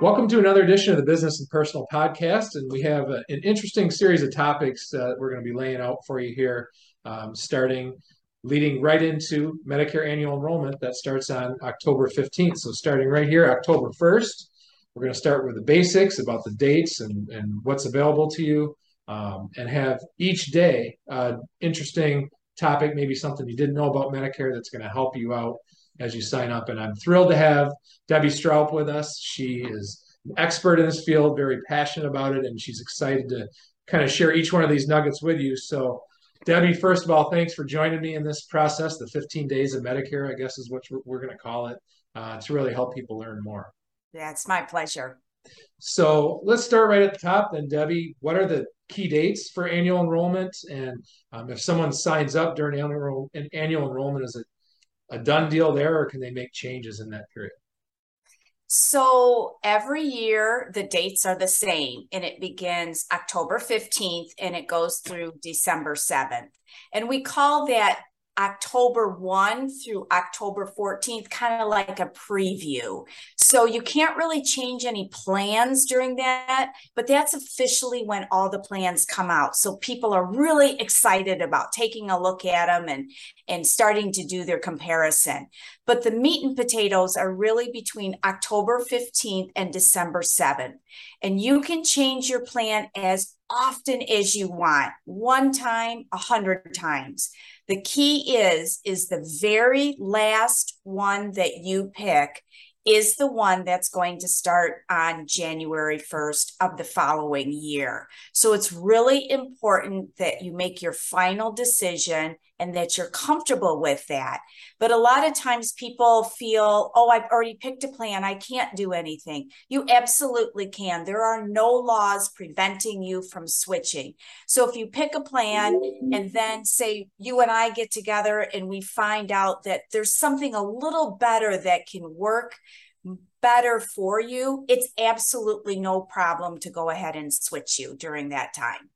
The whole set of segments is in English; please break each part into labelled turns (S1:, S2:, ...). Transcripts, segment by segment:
S1: Welcome to another edition of the Business and Personal Podcast. And we have a, an interesting series of topics that we're going to be laying out for you here, um, starting leading right into Medicare annual enrollment that starts on October 15th. So, starting right here, October 1st, we're going to start with the basics about the dates and, and what's available to you, um, and have each day uh, interesting topic, maybe something you didn't know about Medicare that's going to help you out as you sign up. And I'm thrilled to have Debbie Stroup with us. She is an expert in this field, very passionate about it, and she's excited to kind of share each one of these nuggets with you. So, Debbie, first of all, thanks for joining me in this process. The 15 days of Medicare, I guess, is what we're going to call it, uh, to really help people learn more.
S2: Yeah, it's my pleasure.
S1: So let's start right at the top then, Debbie. What are the key dates for annual enrollment? And um, if someone signs up during annual, annual enrollment, is it a done deal there or can they make changes in that period?
S2: So every year the dates are the same and it begins October 15th and it goes through December 7th. And we call that October 1 through October 14th, kind of like a preview. So you can't really change any plans during that, but that's officially when all the plans come out. So people are really excited about taking a look at them and, and starting to do their comparison. But the meat and potatoes are really between October 15th and December 7th. And you can change your plan as often as you want, one time, a hundred times. The key is is the very last one that you pick is the one that's going to start on January 1st of the following year. So it's really important that you make your final decision and that you're comfortable with that. But a lot of times people feel, oh, I've already picked a plan. I can't do anything. You absolutely can. There are no laws preventing you from switching. So if you pick a plan and then say you and I get together and we find out that there's something a little better that can work better for you, it's absolutely no problem to go ahead and switch you during that time.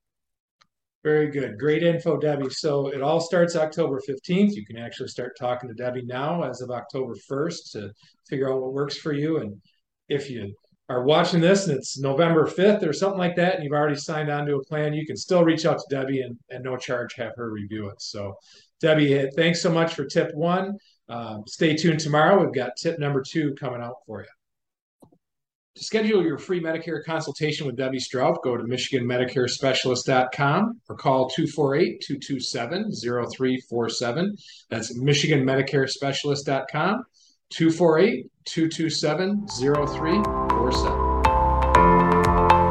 S1: Very good. Great info, Debbie. So it all starts October 15th. You can actually start talking to Debbie now as of October 1st to figure out what works for you. And if you are watching this and it's November 5th or something like that, and you've already signed on to a plan, you can still reach out to Debbie and, and no charge have her review it. So, Debbie, thanks so much for tip one. Um, stay tuned tomorrow. We've got tip number two coming out for you. To schedule your free Medicare consultation with Debbie Stroup, go to MichiganMedicareSpecialist.com or call 248 227 0347. That's MichiganMedicareSpecialist.com, 248 227 0347.